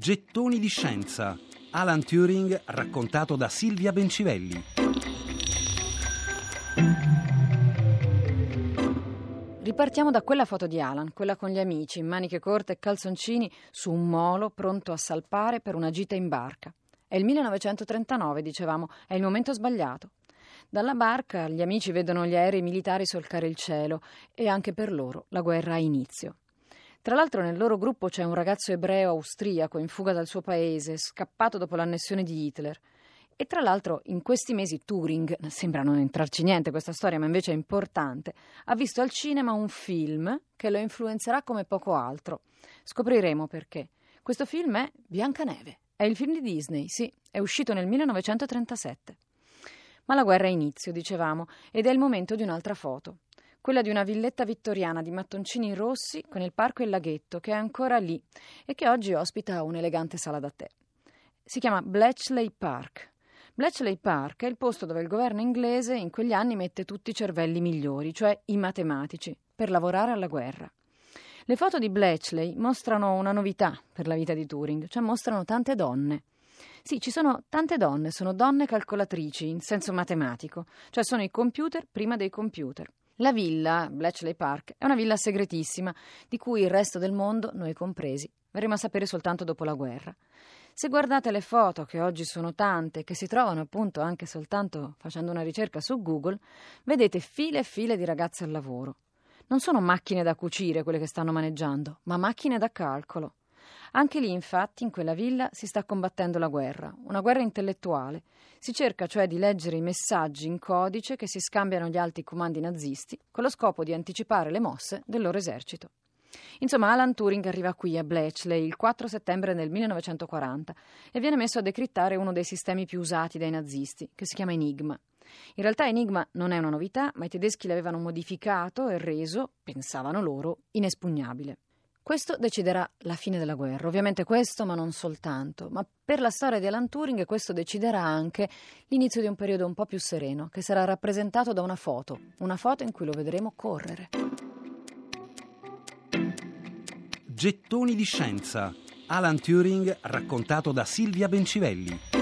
Gettoni di scienza. Alan Turing raccontato da Silvia Bencivelli. Ripartiamo da quella foto di Alan, quella con gli amici, in maniche corte e calzoncini, su un molo pronto a salpare per una gita in barca. È il 1939, dicevamo, è il momento sbagliato. Dalla barca gli amici vedono gli aerei militari solcare il cielo e anche per loro la guerra ha inizio. Tra l'altro nel loro gruppo c'è un ragazzo ebreo austriaco in fuga dal suo paese, scappato dopo l'annessione di Hitler. E tra l'altro in questi mesi Turing, sembra non entrarci niente questa storia, ma invece è importante, ha visto al cinema un film che lo influenzerà come poco altro. Scopriremo perché. Questo film è Biancaneve. È il film di Disney, sì, è uscito nel 1937. Ma la guerra è inizio, dicevamo, ed è il momento di un'altra foto quella di una villetta vittoriana di mattoncini rossi con il parco e il laghetto che è ancora lì e che oggi ospita un'elegante sala da tè. Si chiama Bletchley Park. Bletchley Park è il posto dove il governo inglese in quegli anni mette tutti i cervelli migliori, cioè i matematici, per lavorare alla guerra. Le foto di Bletchley mostrano una novità per la vita di Turing, cioè mostrano tante donne. Sì, ci sono tante donne, sono donne calcolatrici in senso matematico, cioè sono i computer prima dei computer. La villa, Bletchley Park, è una villa segretissima, di cui il resto del mondo, noi compresi, verremo a sapere soltanto dopo la guerra. Se guardate le foto, che oggi sono tante, che si trovano appunto anche soltanto facendo una ricerca su Google, vedete file e file di ragazze al lavoro. Non sono macchine da cucire quelle che stanno maneggiando, ma macchine da calcolo. Anche lì, infatti, in quella villa si sta combattendo la guerra, una guerra intellettuale. Si cerca cioè di leggere i messaggi in codice che si scambiano gli alti comandi nazisti con lo scopo di anticipare le mosse del loro esercito. Insomma, Alan Turing arriva qui a Bletchley il 4 settembre del 1940 e viene messo a decrittare uno dei sistemi più usati dai nazisti, che si chiama Enigma. In realtà Enigma non è una novità, ma i tedeschi l'avevano modificato e reso, pensavano loro, inespugnabile. Questo deciderà la fine della guerra, ovviamente questo, ma non soltanto. Ma per la storia di Alan Turing questo deciderà anche l'inizio di un periodo un po' più sereno, che sarà rappresentato da una foto, una foto in cui lo vedremo correre. Gettoni di scienza. Alan Turing raccontato da Silvia Bencivelli.